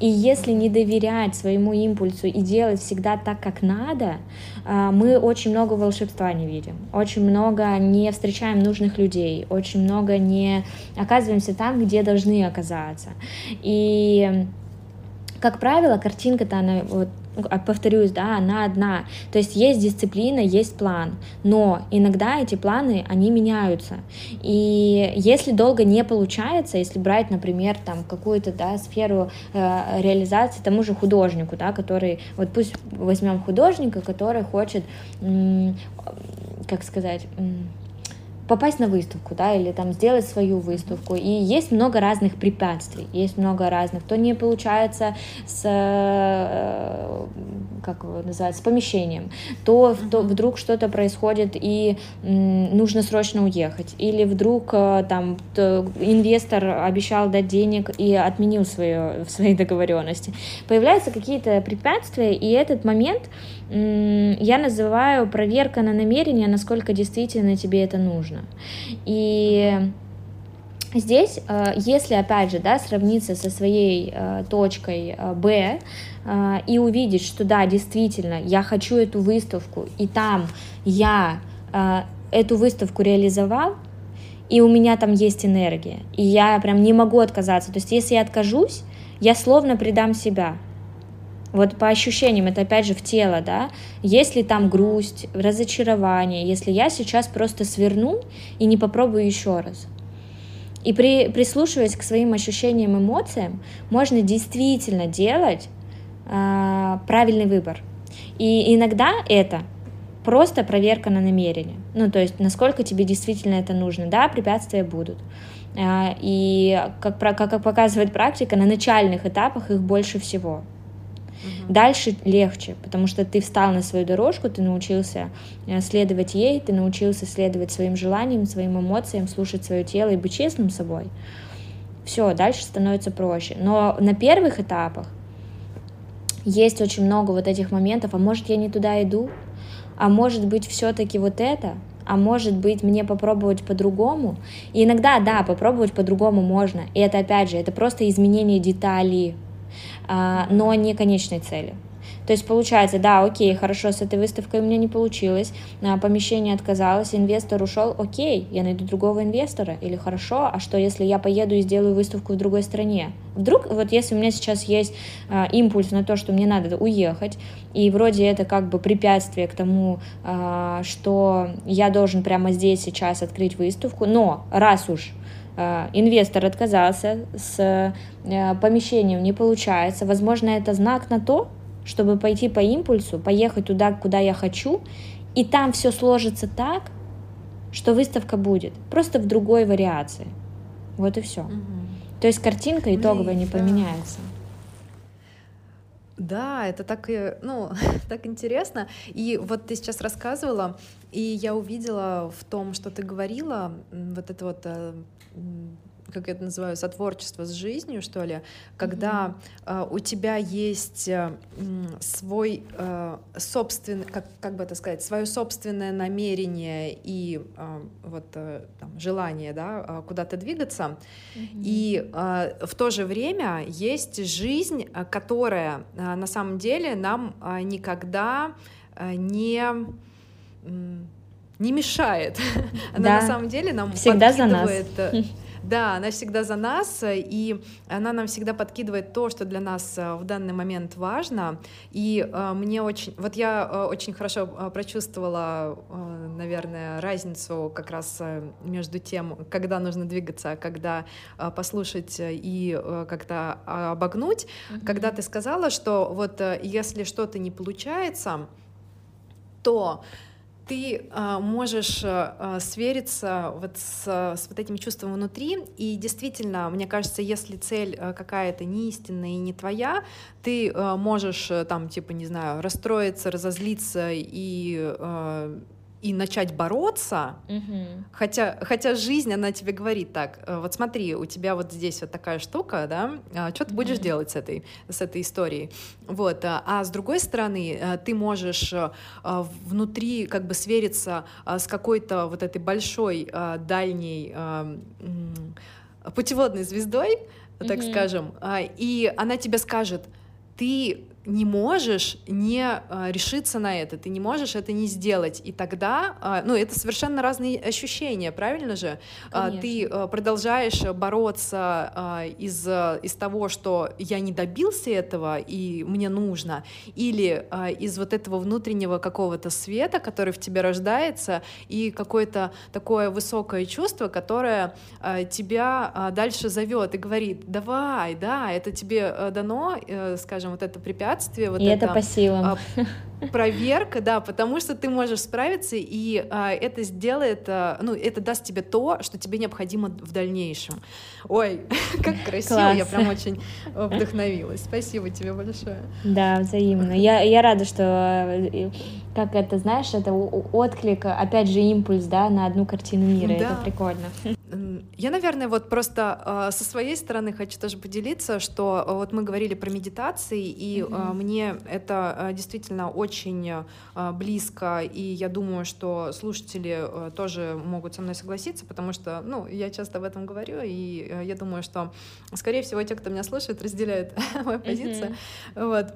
И если не доверять своему импульсу и делать всегда так, как надо, а, мы очень много волшебства не видим, очень много не встречаем нужных людей, очень много не оказываемся там, где должны оказаться. И как правило, картинка-то она вот повторюсь, да, она одна. То есть есть дисциплина, есть план, но иногда эти планы, они меняются. И если долго не получается, если брать, например, там какую-то, да, сферу э, реализации тому же художнику, да, который, вот пусть возьмем художника, который хочет, как сказать, попасть на выставку, да, или там сделать свою выставку. И есть много разных препятствий, есть много разных. То не получается с, э, как его называют, с помещением, то, то вдруг что-то происходит и нужно срочно уехать, или вдруг э, там инвестор обещал дать денег и отменил свое, свои договоренности. Появляются какие-то препятствия, и этот момент я называю проверка на намерение, насколько действительно тебе это нужно. И здесь, э, если опять же, да, сравниться со своей э, точкой э, Б и увидеть, что да, действительно, я хочу эту выставку, и там я эту выставку реализовал, и у меня там есть энергия, и я прям не могу отказаться. То есть, если я откажусь, я словно предам себя. Вот по ощущениям, это опять же в тело, да, если там грусть, разочарование, если я сейчас просто сверну и не попробую еще раз. И при, прислушиваясь к своим ощущениям, эмоциям, можно действительно делать э, правильный выбор. И иногда это просто проверка на намерение. Ну, то есть, насколько тебе действительно это нужно. Да, препятствия будут. Э, и, как, как, показывает практика, на начальных этапах их больше всего. Угу. Дальше легче, потому что ты встал на свою дорожку, ты научился э, следовать ей, ты научился следовать своим желаниям, своим эмоциям, слушать свое тело и быть честным собой. Все, дальше становится проще. Но на первых этапах есть очень много вот этих моментов, а может я не туда иду, а может быть все-таки вот это, а может быть мне попробовать по-другому. И иногда, да, попробовать по-другому можно. И это опять же, это просто изменение деталей но не конечной цели. То есть получается, да, окей, хорошо, с этой выставкой у меня не получилось, а, помещение отказалось, инвестор ушел, окей, я найду другого инвестора, или хорошо, а что если я поеду и сделаю выставку в другой стране? Вдруг, вот если у меня сейчас есть а, импульс на то, что мне надо уехать, и вроде это как бы препятствие к тому, а, что я должен прямо здесь сейчас открыть выставку, но раз уж Э, инвестор отказался, с э, помещением не получается. Возможно, это знак на то, чтобы пойти по импульсу, поехать туда, куда я хочу, и там все сложится так, что выставка будет, просто в другой вариации. Вот и все. Угу. То есть картинка итоговая не поменяется. Да, это так, ну, так интересно. И вот ты сейчас рассказывала, и я увидела в том, что ты говорила, вот это вот э, как я это называю, сотворчество с жизнью, что ли, когда mm-hmm. э, у тебя есть э, свой э, собственный, как, как бы это сказать, свое собственное намерение и э, вот э, там, желание, да, э, куда-то двигаться, mm-hmm. и э, в то же время есть жизнь, э, которая э, на самом деле нам э, никогда э, не не мешает. Она да. на самом деле нам всегда за нас. Да, она всегда за нас, и она нам всегда подкидывает то, что для нас э, в данный момент важно. И э, мне очень... Вот я э, очень хорошо прочувствовала, наверное, разницу как раз между тем, когда нужно двигаться, а когда послушать и как-то обогнуть. Mm-hmm. Когда ты сказала, что вот если что-то не получается, то ты э, можешь э, свериться вот с, с вот этим чувством внутри, и действительно, мне кажется, если цель э, какая-то не истинная и не твоя, ты э, можешь там, типа, не знаю, расстроиться, разозлиться и э, и начать бороться, угу. хотя, хотя жизнь, она тебе говорит так, «Э, вот смотри, у тебя вот здесь вот такая штука, да, а что ты угу. будешь делать с этой, с этой историей, вот, а, а с другой стороны, э, ты можешь э, внутри как бы свериться с какой-то вот этой большой дальней путеводной звездой, так mm скажем, и она тебе скажет, ты не можешь не а, решиться на это, ты не можешь это не сделать, и тогда, а, ну, это совершенно разные ощущения, правильно же? А, Конечно. Ты продолжаешь бороться из, из того, что я не добился этого, и мне нужно, или из вот этого внутреннего какого-то света, который в тебе рождается, и какое-то такое высокое чувство, которое тебя дальше зовет и говорит, давай, да, это тебе дано, э, скажем, вот это препятствие, препятствие, вот и это, это по силам. А, проверка, да, потому что ты можешь справиться, и а, это сделает, а, ну, это даст тебе то, что тебе необходимо в дальнейшем. Ой, как красиво, Класс. я прям очень вдохновилась. Спасибо тебе большое. Да, взаимно. Я, я рада, что, э, как это, знаешь, это отклик, опять же, импульс, да, на одну картину мира, да. это прикольно. Я, наверное, вот просто э, со своей стороны хочу тоже поделиться, что э, вот мы говорили про медитации, и mm-hmm. э, мне это э, действительно очень э, близко, и я думаю, что слушатели э, тоже могут со мной согласиться, потому что, ну, я часто об этом говорю, и э, я думаю, что, скорее всего, те, кто меня слушает, разделяют мою позицию. Mm-hmm. Вот.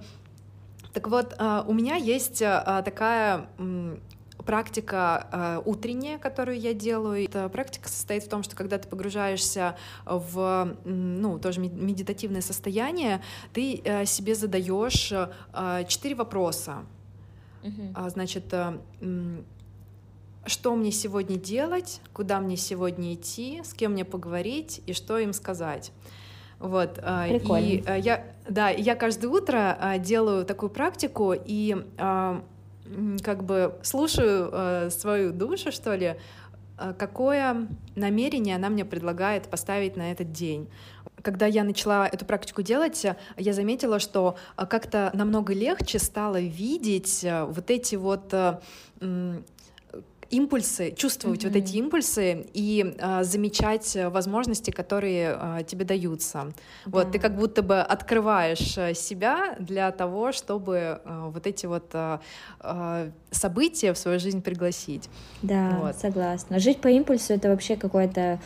Так вот, у меня есть такая практика э, утренняя, которую я делаю. Эта практика состоит в том, что когда ты погружаешься в ну, тоже медитативное состояние, ты э, себе задаешь э, четыре вопроса. Uh-huh. Значит, э, что мне сегодня делать, куда мне сегодня идти, с кем мне поговорить и что им сказать. Вот. Э, Прикольно. И я, да, я каждое утро делаю такую практику, и как бы слушаю э, свою душу, что ли, э, какое намерение она мне предлагает поставить на этот день. Когда я начала эту практику делать, я заметила, что э, как-то намного легче стало видеть э, вот эти вот импульсы, чувствовать mm-hmm. вот эти импульсы и а, замечать возможности, которые а, тебе даются. Да. Вот ты как будто бы открываешь э, себя для того, чтобы а, вот эти вот а, а, события в свою жизнь пригласить. Да, вот. согласна. Жить по импульсу это вообще какое-то Э,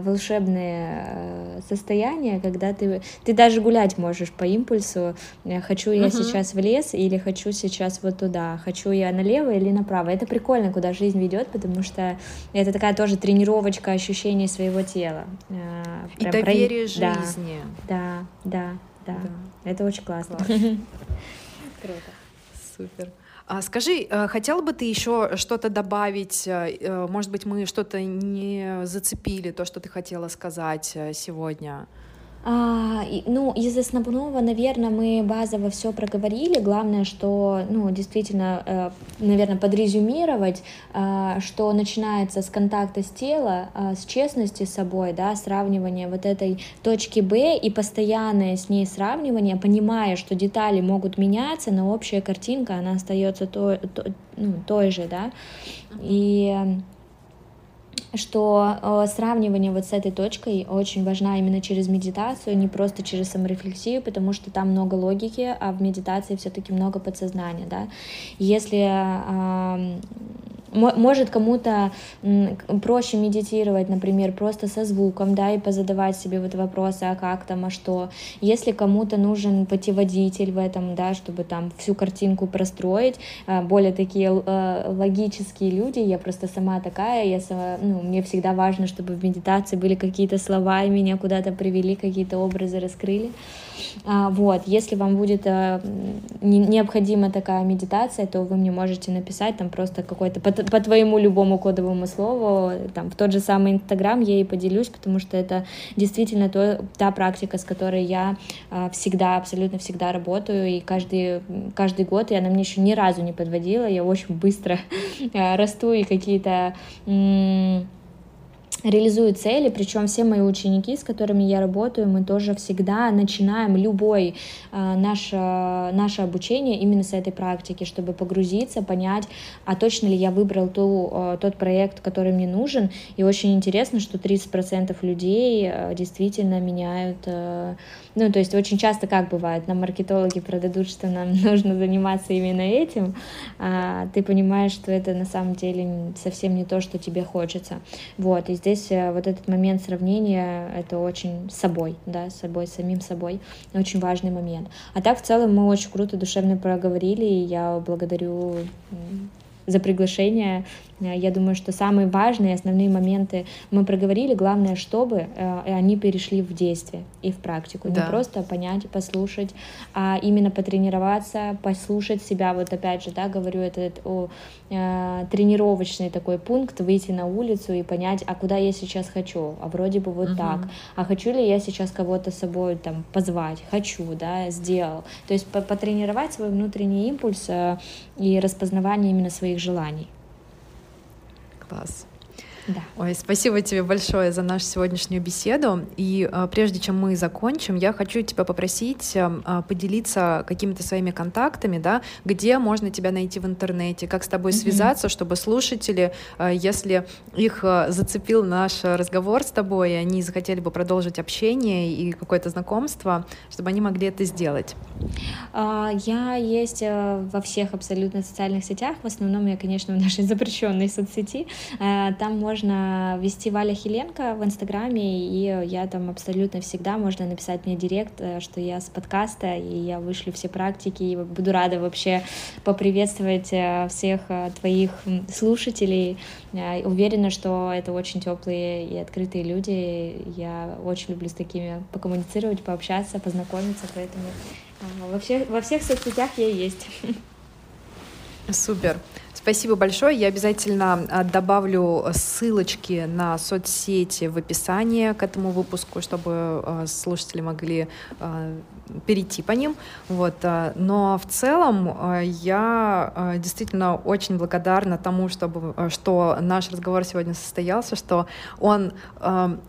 волшебное э, состояние, когда ты, ты даже гулять можешь по импульсу. Э, хочу я uh-huh. сейчас в лес или хочу сейчас вот туда, хочу я налево или направо. Это прикольно, куда жизнь ведет, потому что это такая тоже тренировочка ощущений своего тела. И Прям доверие про... жизни. Да, да, да, да. Это очень классно. Класс. Круто. Супер. А скажи, э, хотела бы ты еще что-то добавить? Э, э, может быть, мы что-то не зацепили, то, что ты хотела сказать сегодня? А, ну, из основного, наверное, мы базово все проговорили. Главное, что, ну, действительно, э, наверное, подрезюмировать, э, что начинается с контакта с тела, э, с честности с собой, да, сравнивания вот этой точки Б и постоянное с ней сравнивание, понимая, что детали могут меняться, но общая картинка, она остается той, той, ну, той же, да, и что э, сравнивание вот с этой точкой очень важна именно через медитацию, не просто через саморефлексию, потому что там много логики, а в медитации все-таки много подсознания, да. Если э, может кому-то проще медитировать, например, просто со звуком, да, и позадавать себе вот вопросы, а как там, а что. Если кому-то нужен путеводитель в этом, да, чтобы там всю картинку простроить, а, более такие э, логические люди, я просто сама такая, я сама, ну, мне всегда важно, чтобы в медитации были какие-то слова, и меня куда-то привели, какие-то образы раскрыли. А, вот, если вам будет э, необходима такая медитация, то вы мне можете написать там просто какой-то по, твоему любому кодовому слову, там в тот же самый Инстаграм я и поделюсь, потому что это действительно то, та практика, с которой я а, всегда, абсолютно всегда работаю, и каждый, каждый год, и она мне еще ни разу не подводила, я очень быстро э, расту, и какие-то реализую цели, причем все мои ученики, с которыми я работаю, мы тоже всегда начинаем любой э, наше, наше обучение именно с этой практики, чтобы погрузиться, понять, а точно ли я выбрал ту, э, тот проект, который мне нужен. И очень интересно, что 30% людей э, действительно меняют э, ну, то есть очень часто как бывает, нам маркетологи продадут, что нам нужно заниматься именно этим, а ты понимаешь, что это на самом деле совсем не то, что тебе хочется. Вот, и здесь э, вот этот момент сравнения, это очень с собой, да, с собой, самим собой, очень важный момент. А так, в целом, мы очень круто, душевно проговорили, и я благодарю за приглашение. Э, я думаю, что самые важные основные моменты мы проговорили. Главное, чтобы э, они перешли в действие и в практику. Да. Не просто понять, послушать, а именно потренироваться, послушать себя. Вот опять же, да, говорю, это о, э, тренировочный такой пункт, выйти на улицу и понять, а куда я сейчас хочу, а вроде бы вот угу. так, а хочу ли я сейчас кого-то с собой там позвать, хочу, да, сделал. То есть потренировать свой внутренний импульс и распознавание именно своих желаний. Класс. Да. Ой, спасибо тебе большое за нашу сегодняшнюю беседу. И а, прежде чем мы закончим, я хочу тебя попросить а, поделиться какими-то своими контактами, да, где можно тебя найти в интернете, как с тобой mm-hmm. связаться, чтобы слушатели, а, если их а, зацепил наш разговор с тобой, и они захотели бы продолжить общение и какое-то знакомство, чтобы они могли это сделать. А, я есть э, во всех абсолютно социальных сетях. В основном я, конечно, в нашей запрещенной соцсети. Э, там можно можно ввести Валя Хиленко в Инстаграме, и я там абсолютно всегда, можно написать мне директ, э, что я с подкаста, и я вышлю все практики, и буду рада вообще поприветствовать э, всех э, твоих слушателей. Уверена, что это очень теплые и открытые люди. Я очень люблю с такими покоммуницировать, пообщаться, познакомиться, поэтому во всех, во всех соцсетях я есть. Супер. Спасибо большое. Я обязательно а, добавлю ссылочки на соцсети в описании к этому выпуску, чтобы а, слушатели могли а, перейти по ним. Вот. Но в целом я действительно очень благодарна тому, чтобы, что наш разговор сегодня состоялся, что он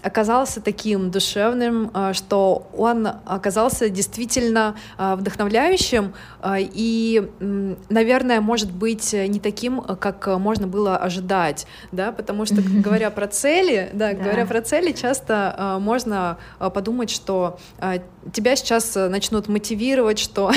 оказался таким душевным, что он оказался действительно вдохновляющим и, наверное, может быть не таким э, как э, можно было ожидать, да, потому что, говоря про цели, да, говоря про цели, часто э, можно подумать, что тебя сейчас начнут мотивировать, что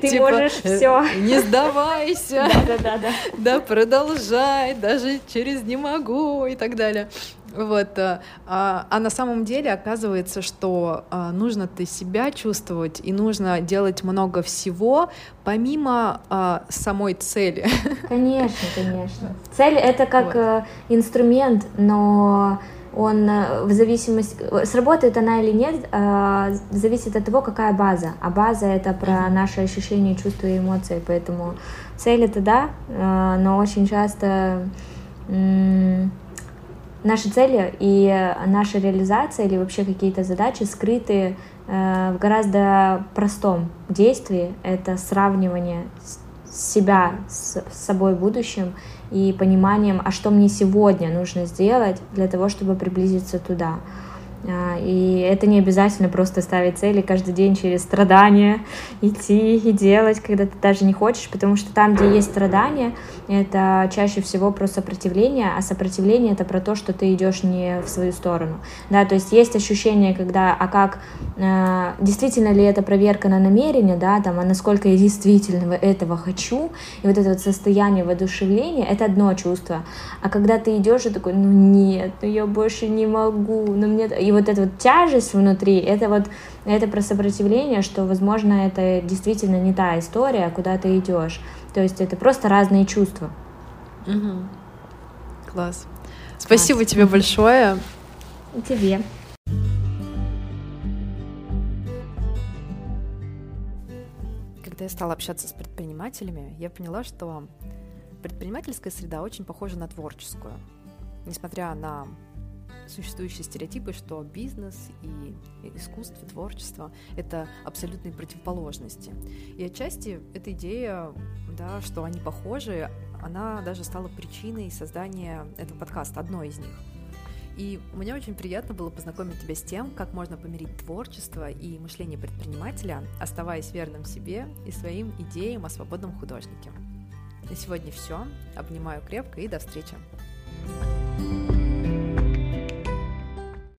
ты типа, можешь все, не сдавайся, да, да, да, да, продолжай, даже через не могу и так далее. Вот, а, а на самом деле оказывается, что а, нужно ты себя чувствовать и нужно делать много всего помимо а, самой цели. Конечно, конечно. Цель это как вот. Э, инструмент, но он э, в зависимости, сработает она или нет, э, зависит от того, какая база. А база это про наши ощущения, чувства и эмоции. Поэтому цель это да, но очень часто наши цели и наша реализация или вообще какие-то задачи скрыты э, в гораздо простом действии. Это сравнивание себя с собой в будущем и пониманием, а что мне сегодня нужно сделать для того, чтобы приблизиться туда. А, и это не обязательно просто ставить цели каждый день через страдания, идти и делать, когда ты даже не хочешь, потому что там, где есть страдания, это чаще всего про сопротивление, а сопротивление это про то, что ты идешь не в свою сторону. Да, то есть есть ощущение, когда, а как, э, действительно ли это проверка на намерение, да, там, а насколько я действительно этого хочу, и вот это вот состояние воодушевления, это одно чувство. А когда ты идешь и такой, ну нет, ну я больше не могу, ну мне... И вот эта вот тяжесть внутри, это вот это про сопротивление, что, возможно, это действительно не та история, куда ты идешь. То есть это просто разные чувства. Угу. Класс. Спасибо Класс. тебе большое. И тебе. Когда я стала общаться с предпринимателями, я поняла, что предпринимательская среда очень похожа на творческую. Несмотря на существующие стереотипы, что бизнес и искусство, творчество — это абсолютные противоположности. И отчасти эта идея, да, что они похожи, она даже стала причиной создания этого подкаста, одной из них. И мне очень приятно было познакомить тебя с тем, как можно помирить творчество и мышление предпринимателя, оставаясь верным себе и своим идеям о свободном художнике. На сегодня все. Обнимаю крепко и до встречи. thank you